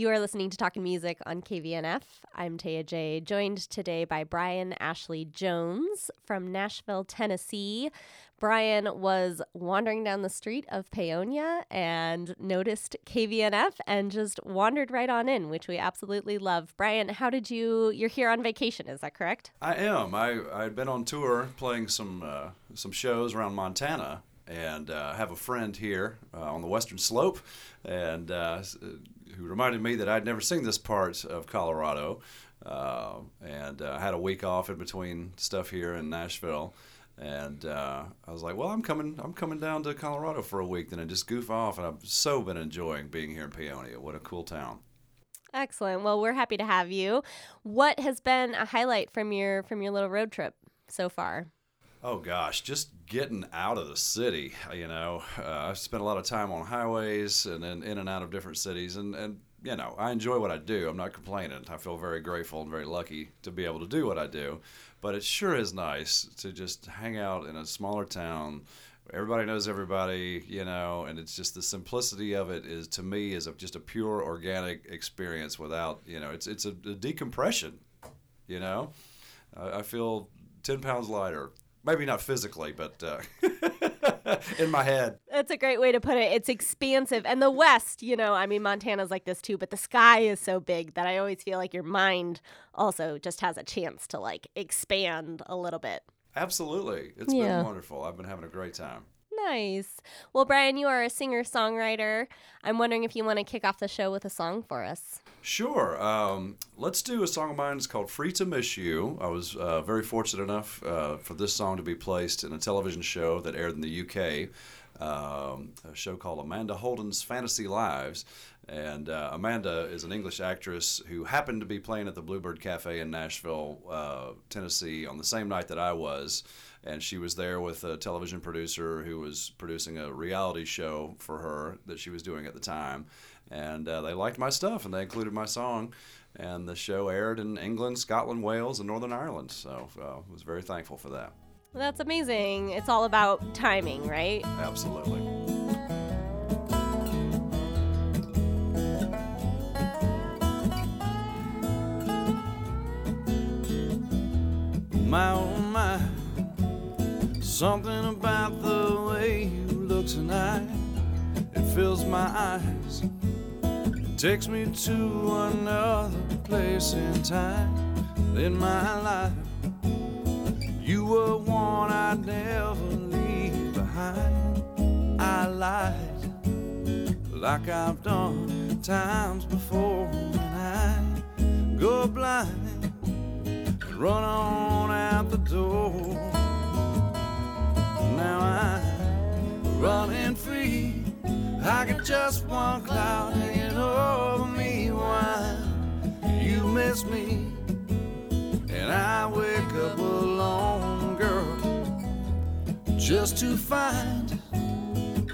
You are listening to Talking Music on KVNF. I'm Taya J, joined today by Brian Ashley Jones from Nashville, Tennessee. Brian was wandering down the street of Paonia and noticed KVNF and just wandered right on in, which we absolutely love. Brian, how did you? You're here on vacation, is that correct? I am. I I'd been on tour playing some uh, some shows around Montana, and uh, have a friend here uh, on the Western Slope, and uh, who reminded me that I'd never seen this part of Colorado, uh, and uh, had a week off in between stuff here in Nashville and uh, I was like, "Well, I'm coming. I'm coming down to Colorado for a week, then, I just goof off." And I've so been enjoying being here in Paonia. What a cool town! Excellent. Well, we're happy to have you. What has been a highlight from your from your little road trip so far? Oh gosh, just getting out of the city. You know, uh, I've spent a lot of time on highways and then in and out of different cities, and and you know, I enjoy what I do. I'm not complaining. I feel very grateful and very lucky to be able to do what I do. But it sure is nice to just hang out in a smaller town. Everybody knows everybody, you know, and it's just the simplicity of it is to me is a, just a pure organic experience without, you know, it's it's a, a decompression, you know. I, I feel ten pounds lighter maybe not physically, but uh, in my head. That's a great way to put it. It's expansive. And the West, you know, I mean, Montana's like this too, but the sky is so big that I always feel like your mind also just has a chance to like expand a little bit. Absolutely. It's yeah. been wonderful. I've been having a great time. Nice. Well, Brian, you are a singer songwriter. I'm wondering if you want to kick off the show with a song for us. Sure. Um, let's do a song of mine. It's called Free to Miss You. I was uh, very fortunate enough uh, for this song to be placed in a television show that aired in the UK, um, a show called Amanda Holden's Fantasy Lives. And uh, Amanda is an English actress who happened to be playing at the Bluebird Cafe in Nashville, uh, Tennessee, on the same night that I was and she was there with a television producer who was producing a reality show for her that she was doing at the time. And uh, they liked my stuff, and they included my song. And the show aired in England, Scotland, Wales, and Northern Ireland. So uh, I was very thankful for that. Well, that's amazing. It's all about timing, right? Absolutely. My oh my Something about the way you look tonight, it fills my eyes. It takes me to another place in time in my life. You were one I'd never leave behind. I lied like I've done times before, and I go blind and run on out the door now I'm running free. I got just one cloud hanging over me while you miss me. And I wake up alone, just to find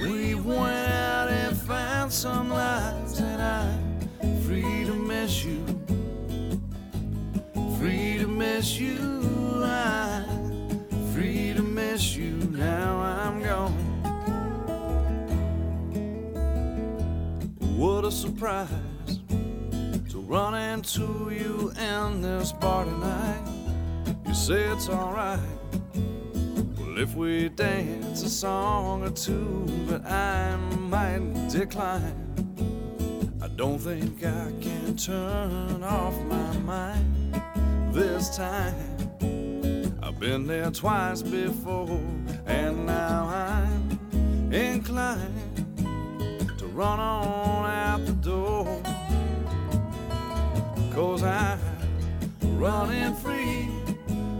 we went out and found some lives, and I'm free to miss you, free to miss you. I'm free to miss you now I'm gone. What a surprise to run into you in this bar tonight. You say it's alright. Well, if we dance a song or two, but I might decline. I don't think I can turn off my mind this time. I've been there twice before, and now I'm inclined to run on out the door. Cause I'm running free.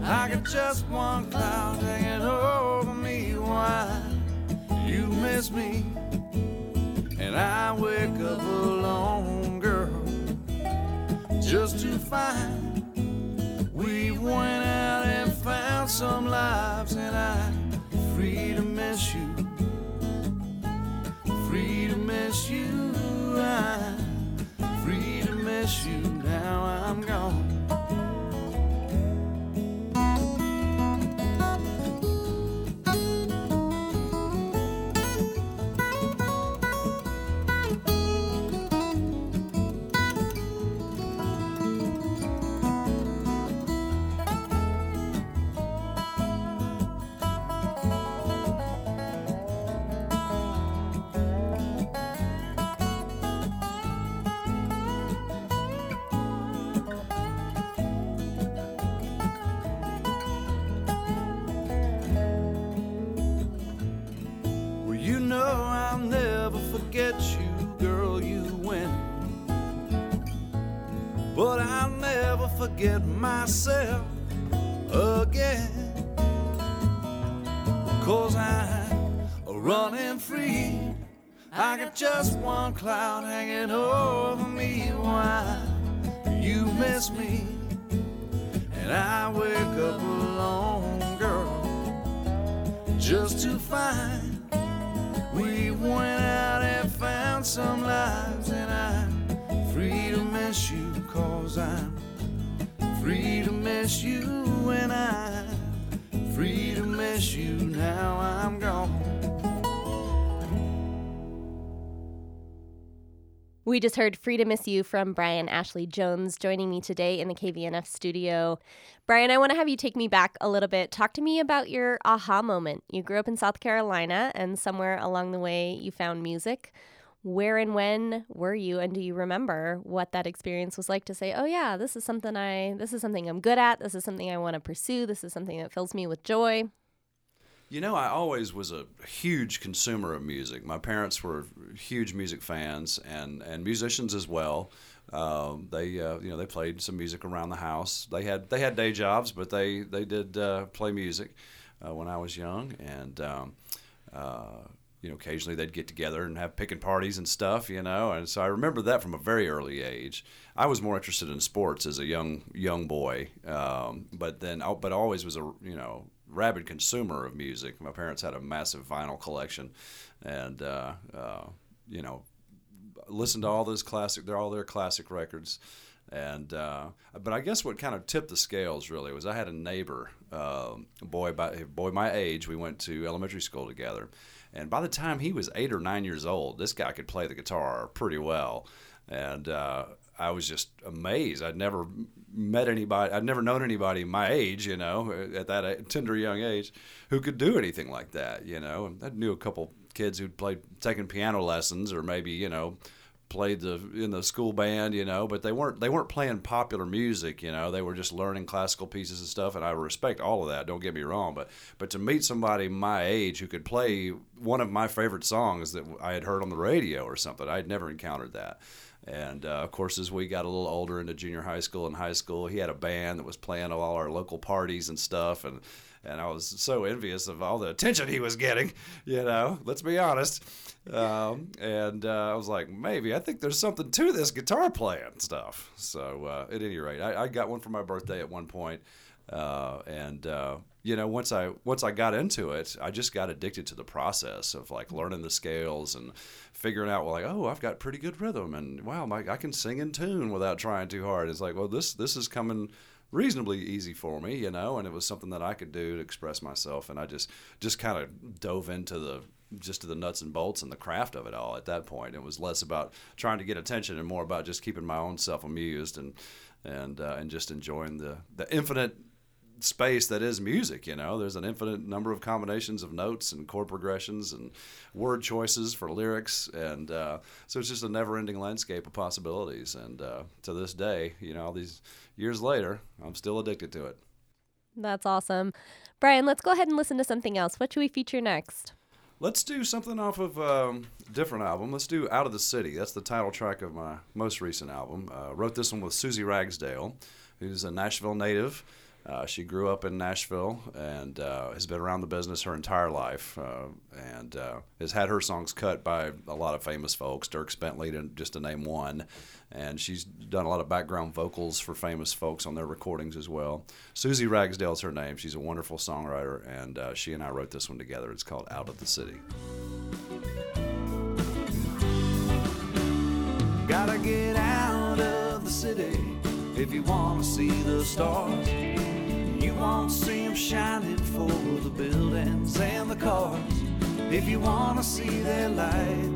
I got just one cloud hanging over me Why you miss me. And I wake up alone, girl, just to find we went out and found some lives, and I'm free to miss you. Free to miss you. I'm free to miss you. Now I'm gone. Myself free to miss you, and I'm free to miss you. Now I'm gone. We just heard Free to Miss You from Brian Ashley Jones joining me today in the KVNF studio. Brian, I want to have you take me back a little bit. Talk to me about your aha moment. You grew up in South Carolina, and somewhere along the way, you found music. Where and when were you, and do you remember what that experience was like to say, "Oh yeah, this is something I, this is something I'm good at. This is something I want to pursue. This is something that fills me with joy." You know, I always was a huge consumer of music. My parents were huge music fans and, and musicians as well. Um, they uh, you know they played some music around the house. They had they had day jobs, but they they did uh, play music uh, when I was young, and um, uh, you know occasionally they'd get together and have picking parties and stuff. You know, and so I remember that from a very early age. I was more interested in sports as a young young boy, um, but then oh, but always was a you know rabid consumer of music. My parents had a massive vinyl collection, and uh, uh, you know, listened to all those classic. They're all their classic records. And uh, but I guess what kind of tipped the scales really was I had a neighbor, uh, boy by boy my age. We went to elementary school together, and by the time he was eight or nine years old, this guy could play the guitar pretty well. And uh, I was just amazed. I'd never met anybody, I'd never known anybody my age, you know, at that tender young age, who could do anything like that, you know. And I knew a couple kids who'd played, taken piano lessons, or maybe, you know, played the in the school band, you know, but they weren't they weren't playing popular music, you know. They were just learning classical pieces and stuff, and I respect all of that. Don't get me wrong, but but to meet somebody my age who could play one of my favorite songs that I had heard on the radio or something, I'd never encountered that. And uh, of course, as we got a little older into junior high school and high school, he had a band that was playing at all our local parties and stuff. And and I was so envious of all the attention he was getting. You know, let's be honest. Um, and uh, I was like, maybe I think there's something to this guitar playing stuff. So uh, at any rate, I, I, got one for my birthday at one point. Uh, and uh, you know, once I once I got into it, I just got addicted to the process of like learning the scales and figuring out well, like, oh, I've got pretty good rhythm, and wow, my, I can sing in tune without trying too hard. It's like, well, this this is coming reasonably easy for me, you know, and it was something that I could do to express myself, and I just just kind of dove into the just to the nuts and bolts and the craft of it all at that point. It was less about trying to get attention and more about just keeping my own self amused and and uh, and just enjoying the the infinite space that is music. You know, there's an infinite number of combinations of notes and chord progressions and word choices for lyrics, and uh, so it's just a never-ending landscape of possibilities. And uh, to this day, you know, all these years later, I'm still addicted to it. That's awesome, Brian. Let's go ahead and listen to something else. What should we feature next? Let's do something off of um, a different album. Let's do "Out of the City." That's the title track of my most recent album. Uh, wrote this one with Suzi Ragsdale, who's a Nashville native. Uh, she grew up in Nashville and uh, has been around the business her entire life, uh, and uh, has had her songs cut by a lot of famous folks, Dierks Bentley, to, just to name one. And she's done a lot of background vocals for famous folks on their recordings as well. Suzi Ragsdale is her name. She's a wonderful songwriter, and uh, she and I wrote this one together. It's called "Out of the City." Gotta get out of the city if you wanna see the stars won't see them shining for the buildings and the cars. If you wanna see their light,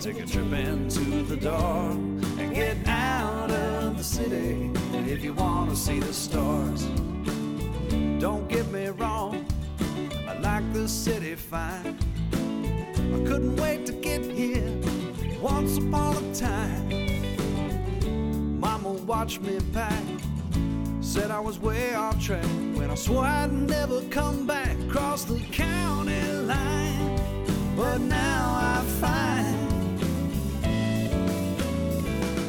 take a trip into the dark and get out of the city. And If you wanna see the stars, don't get me wrong, I like the city fine. I couldn't wait to get here once upon a time. Mama watched me pack Said I was way off track when I swore I'd never come back across the county line. But now I find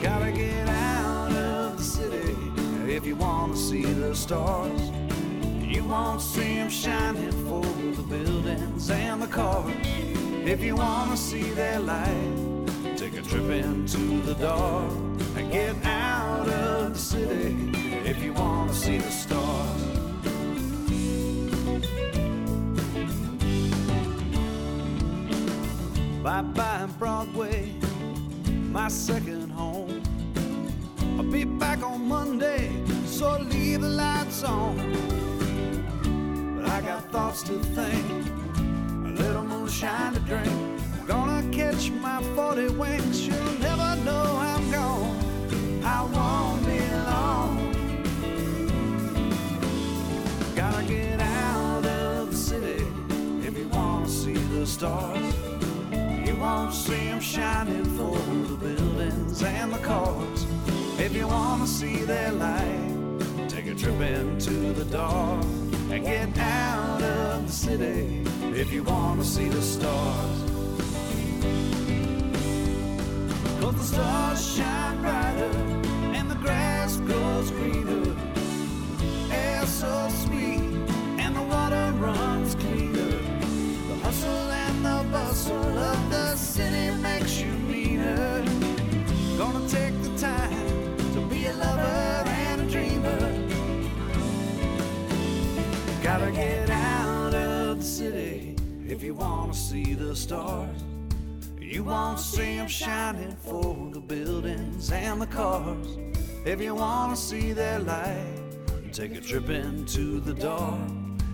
gotta get out of the city if you wanna see the stars. You won't see them shining for the buildings and the cars. If you wanna see their light, take a trip into the dark and get out of the city. If you wanna see the stars. Bye bye Broadway, my second home. I'll be back on Monday, so leave the lights on. But I got thoughts to think, a little moonshine to drink. Gonna catch my 40 winks, you'll never know I'm gone. I won't the stars. You won't see them shining for the buildings and the cars. If you wanna see their light, take a trip into the dark and get out of the city. If you wanna see the stars. Cause the stars shine brighter and the grass grows greener. Air so sweet and the water runs cleaner. You wanna see the stars. You won't see them shining for the buildings and the cars. If you wanna see their light, take a trip into the dark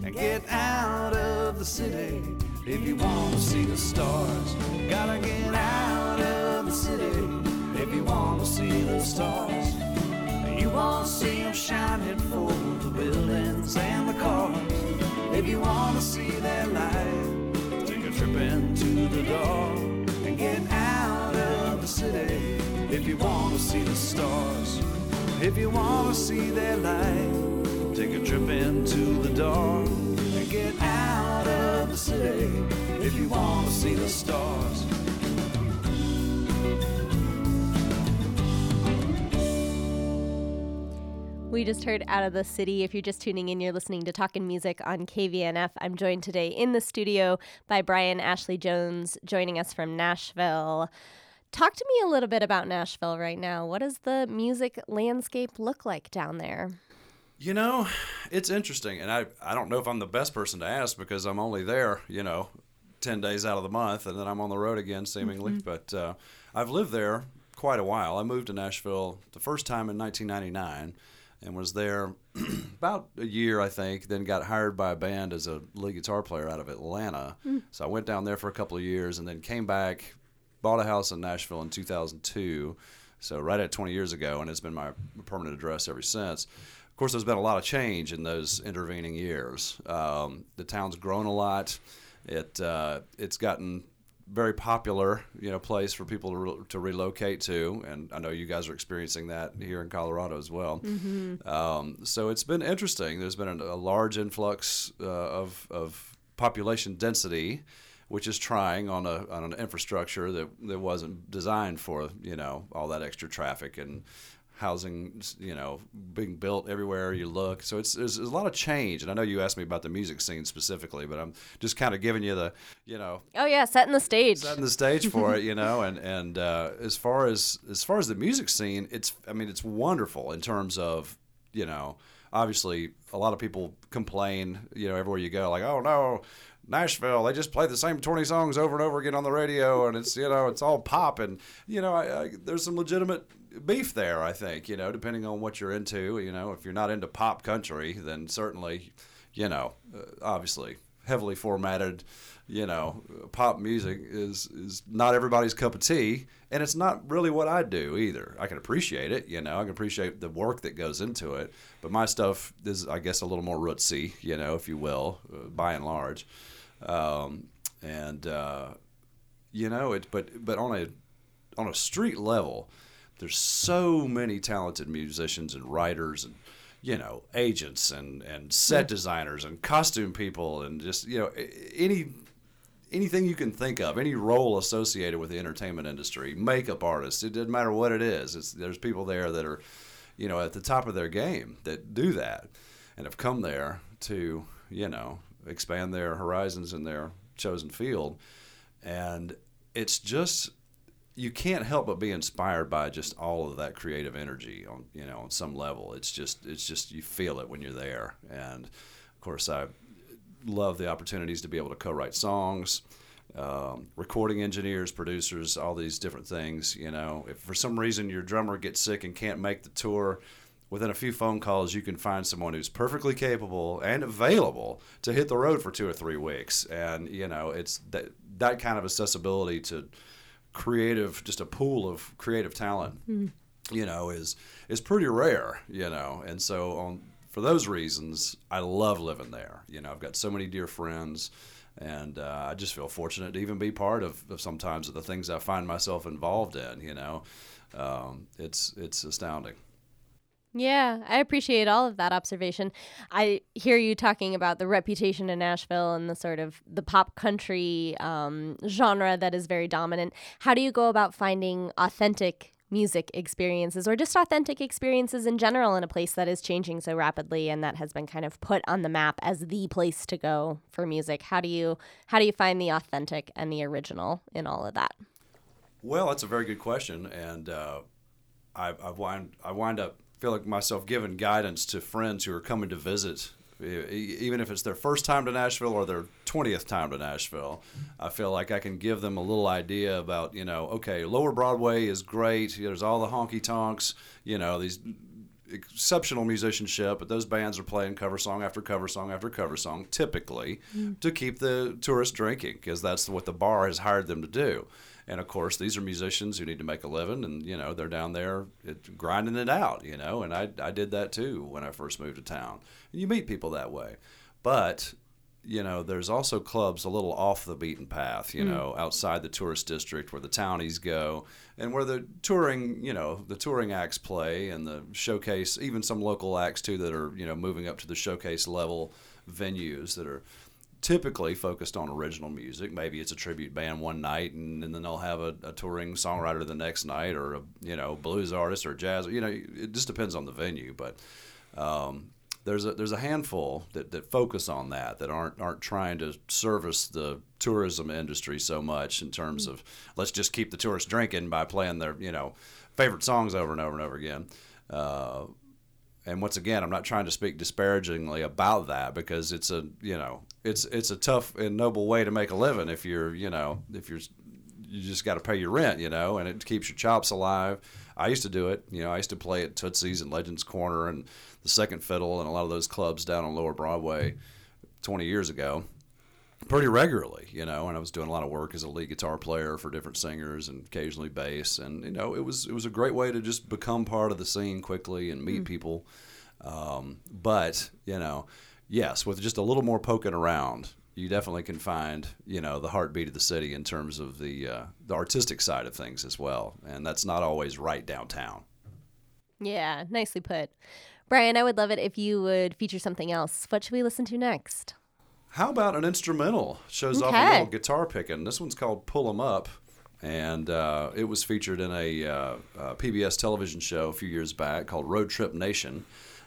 and get out of the city. If you wanna see the stars, gotta get out of the city. If you wanna see the stars, you won't see them shining for the buildings and the cars. If you wanna see their light, trip into the dark and get out of the city. If you wanna see the stars, if you wanna see their light, take a trip into the dark and get out of the city. If you wanna see the stars. We just heard Out of the City. If you're just tuning in, you're listening to Talkin' Music on KVNF. I'm joined today in the studio by Brian Ashley Jones, joining us from Nashville. Talk to me a little bit about Nashville right now. What does the music landscape look like down there? You know, it's interesting, and I I don't know if I'm the best person to ask because I'm only there, you know, ten days out of the month, and then I'm on the road again, seemingly. But uh, I've lived there quite a while. I moved to Nashville the first time in 1999, and was there about a year, I think. Then got hired by a band as a lead guitar player out of Atlanta. So I went down there for a couple of years, and then came back, bought a house in Nashville in 2002. So right at 20 years ago, and it's been my permanent address ever since. Of course, there's been a lot of change in those intervening years. Um, the town's grown a lot. It uh, it's gotten very popular, you know, place for people to, re- to relocate to, and I know you guys are experiencing that here in Colorado as well. Um, so it's been interesting. There's been a, a large influx uh, of of population density, which is trying on a on an infrastructure that that wasn't designed for you know all that extra traffic and housing you know being built everywhere you look. So it's there's, there's a lot of change. And i know you asked me about the music scene specifically but i'm just kind of giving you the you know Oh, yeah, setting the stage. setting the stage for it, you know, and and uh, as far as as far as the music scene, it's I mean it's wonderful in terms of you know obviously a lot of people complain you know everywhere you go like oh no Nashville they just play the same 20 songs over and over again on the radio and it's you know it's all pop. And you know I, I, there's some legitimate beef there I think you know depending on what you're into you know if you're not into pop country then certainly you know uh, obviously heavily formatted you know, pop music is is not everybody's cup of tea, and it's not really what I do either. I can appreciate it, you know, I can appreciate the work that goes into it, but my stuff is, I guess, a little more rootsy, you know, if you will, uh, by and large, um, and uh, you know, it. But but on a on a street level, there's so many talented musicians and writers and you know agents and and set designers and costume people and just you know any anything you can think of, any role associated with the entertainment industry, makeup artists, it doesn't matter what it is. It's, there's people there that are, you know, at the top of their game that do that and have come there to, you know, expand their horizons in their chosen field. And it's just you can't help but be inspired by just all of that creative energy on you know on some level. It's just it's just you feel it when you're there. And of course, I love the opportunities to be able to co-write songs. Um, recording engineers, producers, all these different things. You know, if for some reason your drummer gets sick and can't make the tour, within a few phone calls, you can find someone who's perfectly capable and available to hit the road for two or three weeks. And you know, it's that that kind of accessibility to creative, just a pool of creative talent. Mm. You know, is is pretty rare. You know, and so on for those reasons, I love living there. You know, I've got so many dear friends and uh, I just feel fortunate to even be part of, of sometimes of the things I find myself involved in. You know, um, it's it's astounding. Yeah, I appreciate all of that observation. I hear you talking about the reputation in Nashville and the sort of the pop country um, genre that is very dominant. How do you go about finding authentic music experiences or just authentic experiences in general in a place that is changing so rapidly and that has been kind of put on the map as the place to go for music how do you how do you find the authentic and the original in all of that well that's a very good question and uh, I, I wind I wind up feel like myself giving guidance to friends who are coming to visit even if it's their first time to Nashville or their 20th time to Nashville, I feel like I can give them a little idea about, you know, okay, Lower Broadway is great. There's all the honky tonks, you know, these exceptional musicianship, but those bands are playing cover song after cover song after cover song, typically, mm. to keep the tourists drinking, because that's what the bar has hired them to do. And of course, these are musicians who need to make a living, and you know they're down there grinding it out. You know, and I I did that too when I first moved to town. And you meet people that way, but you know, there's also clubs a little off the beaten path, you mm. know, outside the tourist district where the townies go and where the touring, you know, the touring acts play and the showcase, even some local acts too that are, you know, moving up to the showcase level venues that are typically focused on original music. Maybe it's a tribute band one night, and, and then they'll have a, a, touring songwriter the next night, or a you know blues artist or jazz. You know, it just depends on the venue. But um, there's a there's a handful that, that focus on that that aren't aren't trying to service the tourism industry so much in terms of let's just keep the tourists drinking by playing their you know favorite songs over and over and over again. Uh, and once again, I'm not trying to speak disparagingly about that because it's a you know it's it's a tough and noble way to make a living if you're you know if you're you just got to pay your rent you know and it keeps your chops alive. I used to do it you know I used to play at Tootsie's and Legends Corner and the Second Fiddle and a lot of those clubs down on Lower Broadway 20 years ago pretty regularly, you know, and I was doing a lot of work as a lead guitar player for different singers and occasionally bass, and you know, it was it was a great way to just become part of the scene quickly and meet mm. people. Um, but you know, yes, with just a little more poking around, you definitely can find you know the heartbeat of the city in terms of the uh, the artistic side of things as well, and that's not always right downtown. Yeah, nicely put. Brian, I would love it if you would feature something else. What should we listen to next? How about an instrumental? Shows okay. off a little guitar picking. This one's called Pull 'em Up, and uh, it was featured in a, uh, a, PBS television show a few years back called Road Trip Nation,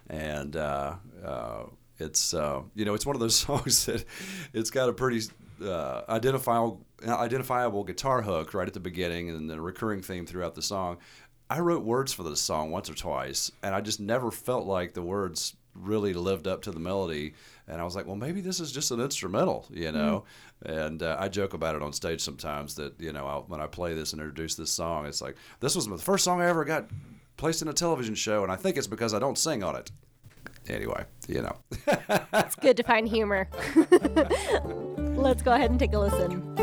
and uh, uh it's uh, you know it's one of those songs that it's got a pretty uh, identifiable identifiable guitar hook right at the beginning and then a recurring theme throughout the song. I wrote words for this song once or twice, and I just never felt like the words really lived up to the melody. And I was like, well, maybe this is just an instrumental, you mm-hmm. know. Mm-hmm. And uh, I joke about it on stage sometimes that you know I'll, when I play this and introduce this song, it's like this was the first song I ever got placed in a television show, and I think it's because I don't sing on it. Anyway, you know. it's good to find humor. Let's go ahead and take a listen.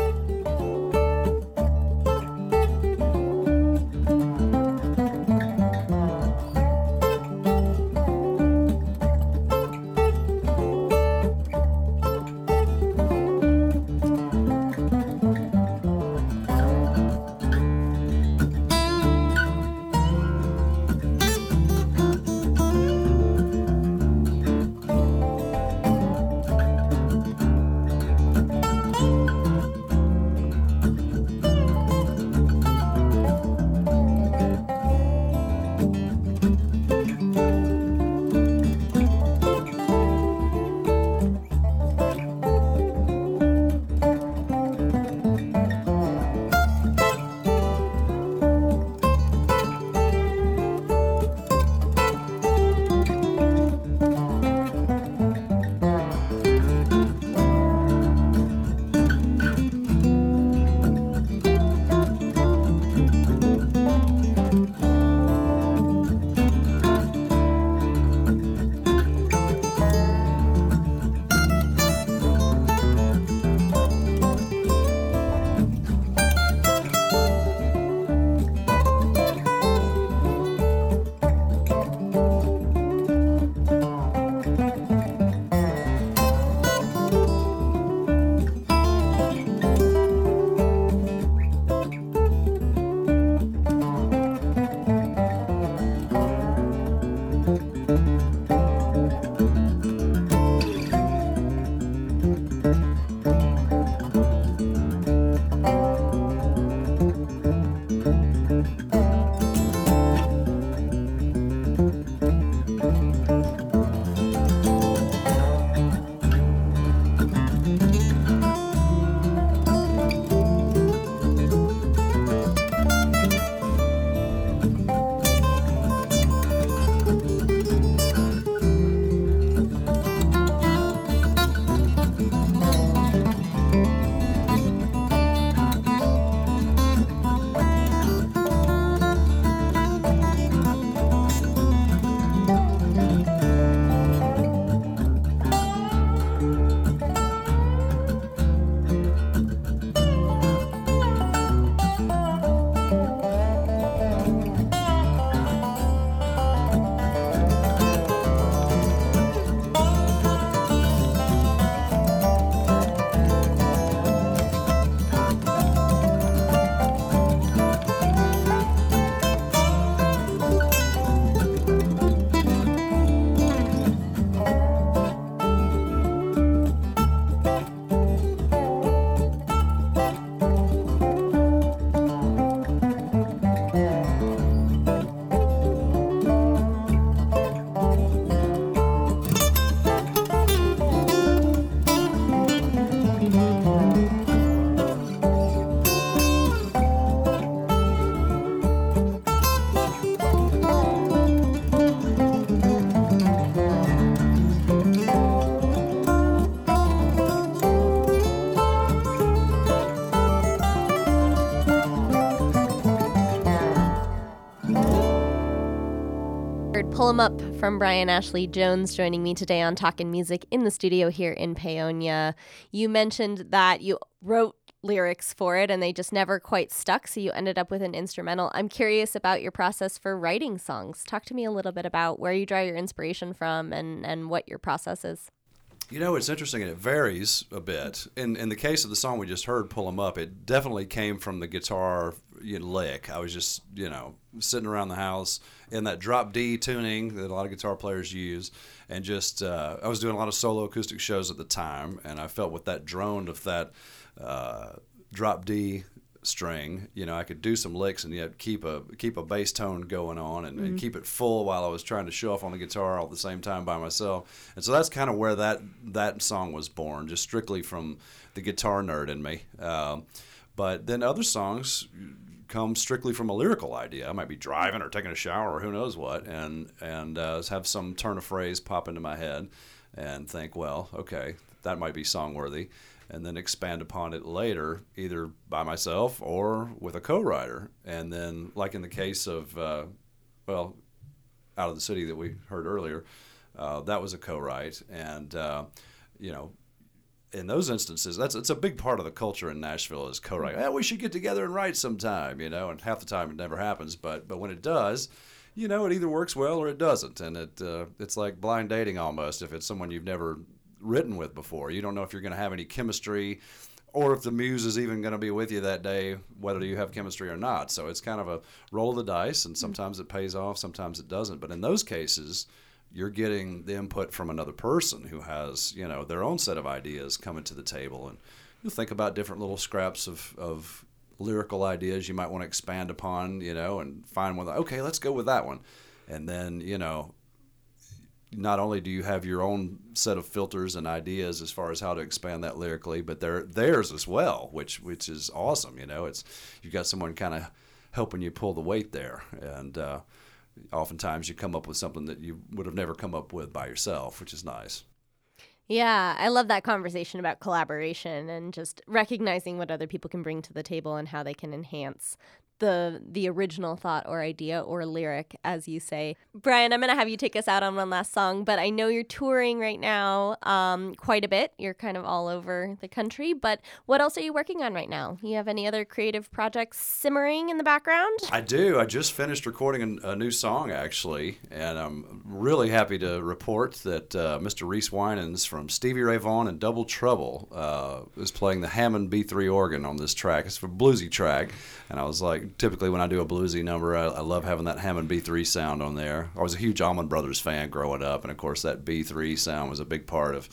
From Brian Ashley Jones joining me today on Talking Music in the studio here in Paonia. You mentioned that you wrote lyrics for it and they just never quite stuck, so you ended up with an instrumental. I'm curious about your process for writing songs. Talk to me a little bit about where you draw your inspiration from and, and what your process is. You know, it's interesting and it varies a bit. In in the case of the song we just heard, "Pull 'Em Up," it definitely came from the guitar you know, lick. I was just you know sitting around the house in that drop D tuning that a lot of guitar players use, and just uh, I was doing a lot of solo acoustic shows at the time, and I felt with that drone of that uh, drop D string, you know, I could do some licks and yet keep a keep a bass tone going on and, mm-hmm. and, keep it full while I was trying to show off on the guitar all at the same time by myself. And so that's kind of where that that song was born, just strictly from the guitar nerd in me. Um, but then other songs come strictly from a lyrical idea. I might be driving or taking a shower or who knows what, and and uh, have some turn of phrase pop into my head, and think, well, okay, that might be song worthy and then expand upon it later, either by myself or with a co-writer. And then, like in the case of, uh, well, out of the city that we heard earlier, uh, that was a co-write, and uh, you know, in those instances, that's it's a big part of the culture in Nashville is co-write. Hey, we should get together and write sometime, you know. And half the time it never happens, but but when it does, you know, it either works well or it doesn't, and it uh, it's like blind dating almost. If it's someone you've never written with before. You don't know if you're going to have any chemistry or if the muse is even going to be with you that day, whether you have chemistry or not. So it's kind of a roll of the dice, and mm-hmm. sometimes it pays off, sometimes it doesn't. But in those cases, you're getting the input from another person who has, you know, their own set of ideas coming to the table, and you'll think about different little scraps of, of lyrical ideas you might want to expand upon, you know, and find one. That, okay, let's go with that one, and then you know not only do you have your own set of filters and ideas as far as how to expand that lyrically, but they're theirs as well, which which is awesome. You know, it's you've got someone kind of helping you pull the weight there, and uh, oftentimes you come up with something that you would have never come up with by yourself, which is nice. Yeah, I love that conversation about collaboration and just recognizing what other people can bring to the table and how they can enhance the the original thought or idea or lyric as you say. Brian i'm to have you take us out on one last song but i know you're touring right now um, quite a bit. You're kind of all over the country but what else are you working on right now? You have any other creative projects simmering in the background? I do. I just finished recording a, a new song actually and i'm really happy to report that uh, mr reese winans from stevie ray vaughan and double trouble uh, is playing the hammond b3 organ on this track. It's a bluesy track and i was like typically when I do a bluesy number, I, I, love having that Hammond B3 sound on there. I was a huge Allman Brothers fan growing up, and of course that B3 sound was a big part of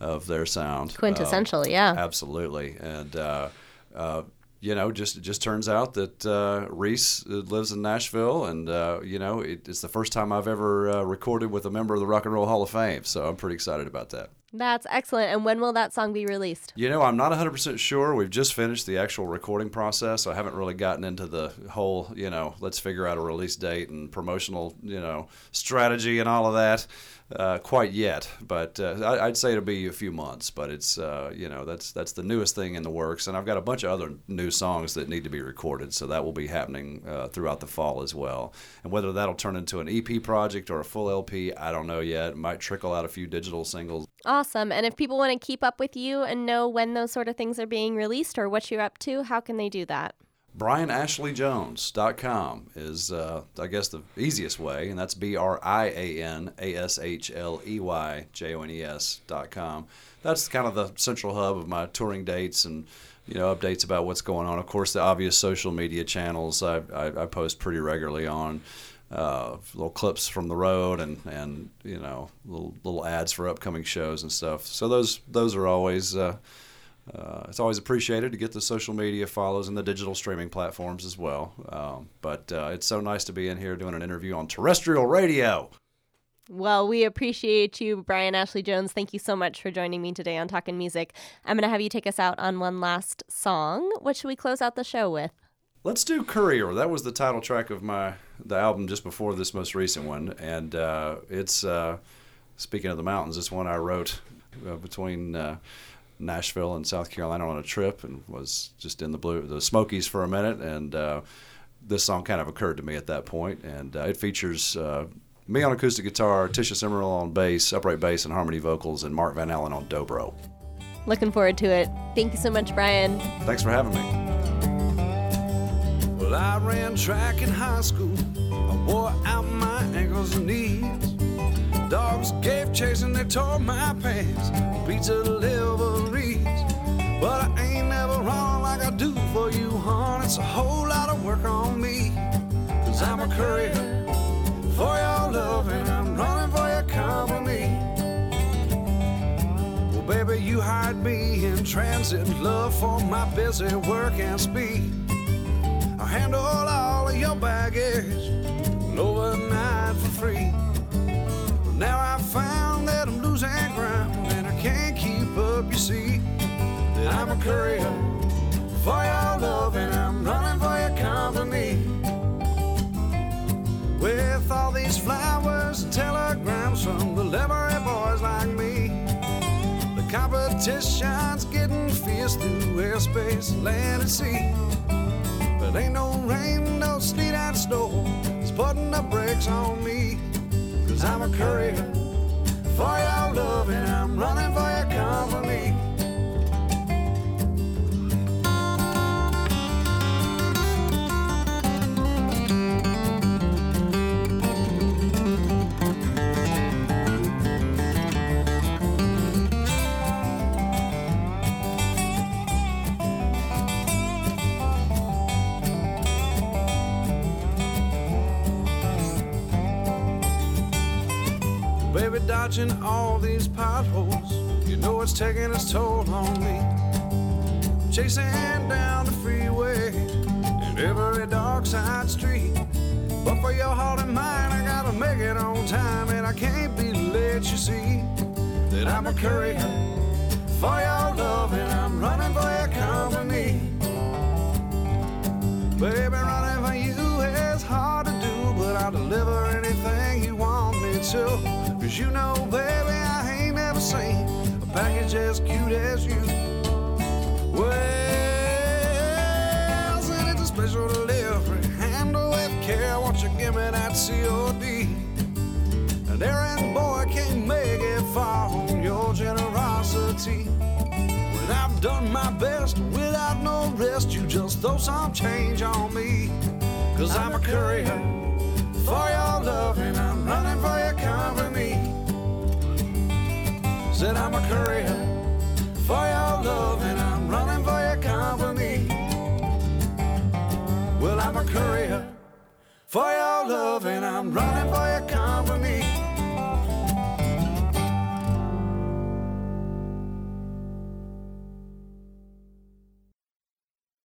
of their sound. Quintessential, yeah. Absolutely, and. Uh, uh, you know, just it just turns out that uh, Reese uh, lives in Nashville, and uh, you know, it, it's the first time I've ever uh, recorded with a member of the Rock and Roll Hall of Fame. So I'm pretty excited about that. That's excellent. And when will that song be released? You know, I'm not 100% sure. We've just finished the actual recording process. So I haven't really gotten into the whole, you know, let's figure out a release date and promotional, you know, strategy and all of that uh, quite yet. But uh, I, would say it'll be a few months. But it's, uh, you know, that's that's the newest thing in the works. And I've got a bunch of other new songs that need to be recorded. So that will be happening uh, throughout the fall as well. And whether that'll turn into an EP project or a full LP, I don't know yet. It might trickle out a few digital singles. Awesome. And if people want to keep up with you and know when those sort of things are being released or what you're up to, how can they do that? BrianAshleyJones.com is, uh, I guess, the easiest way, and that's B R I A N A S H L E Y J O N E S.com. That's kind of the central hub of my touring dates and you know updates about what's going on. Of course, the obvious social media channels I, I, I post pretty regularly on uh, little clips from the road and and you know little little ads for upcoming shows and stuff. So those those are always uh, uh, it's always appreciated to get the social media follows and the digital streaming platforms as well. Um, but uh, it's so nice to be in here doing an interview on terrestrial radio. Well, we appreciate you, Brian Ashley Jones. Thank you so much for joining me today on Talking Music. I'm going to have you take us out on one last song. What should we close out the show with? Let's do Courier. That was the title track of my the album just before this most recent one, and uh, it's uh, speaking of the mountains. It's one I wrote uh, between uh, Nashville and South Carolina on a trip, and was just in the blue the Smokies for a minute, and uh, this song kind of occurred to me at that point, and uh, it features Me on acoustic guitar, Tisha Simeral on bass, upright bass and harmony vocals, and Mark Van Allen on dobro. Looking forward to it. Thank you so much, Brian. Thanks for having me. Well, I ran track in high school. I wore out my ankles and knees. Dogs gave chase and they tore my pants. Pizza deliveries. But I ain't never wrong like I do for you, hon. It's a whole lot of work on me. Cause I'm a courier for your love and I'm running for your company. Well, baby, you hired me in transit love for my busy work and speed. I handle all of your baggage overnight for free. Now I found that I'm losing ground and I can't keep up. You see that I'm a courier for your love and I'm running for your company. With all these flowers and telegrams from the delivery boys like me. The competition's getting fierce through airspace, land, and sea. But ain't no rain, no sleet and snow. It's putting the brakes on me. I'm a courier for your love and I'm running for your company. Dodging all these potholes. You know it's taking its toll on me. Chasing down the freeway in every dark side street. But for your heart and mine, I gotta make it on time, and I can't be late. You see that I'm a courier for your love, and I'm running for your company. Baby, Cause you know, baby, I ain't never seen a package as cute as you. Well, said it's a special delivery, handle with care. Won't you give me that COD? An errand boy can't make it far on your generosity. When I've done my best without no rest, you just throw some change on me. Cause I'm a courier for your love and I'm running for your. Said I'm a courier for your love and I'm running for your company. Well, I'm a courier for your love and I'm running for your company.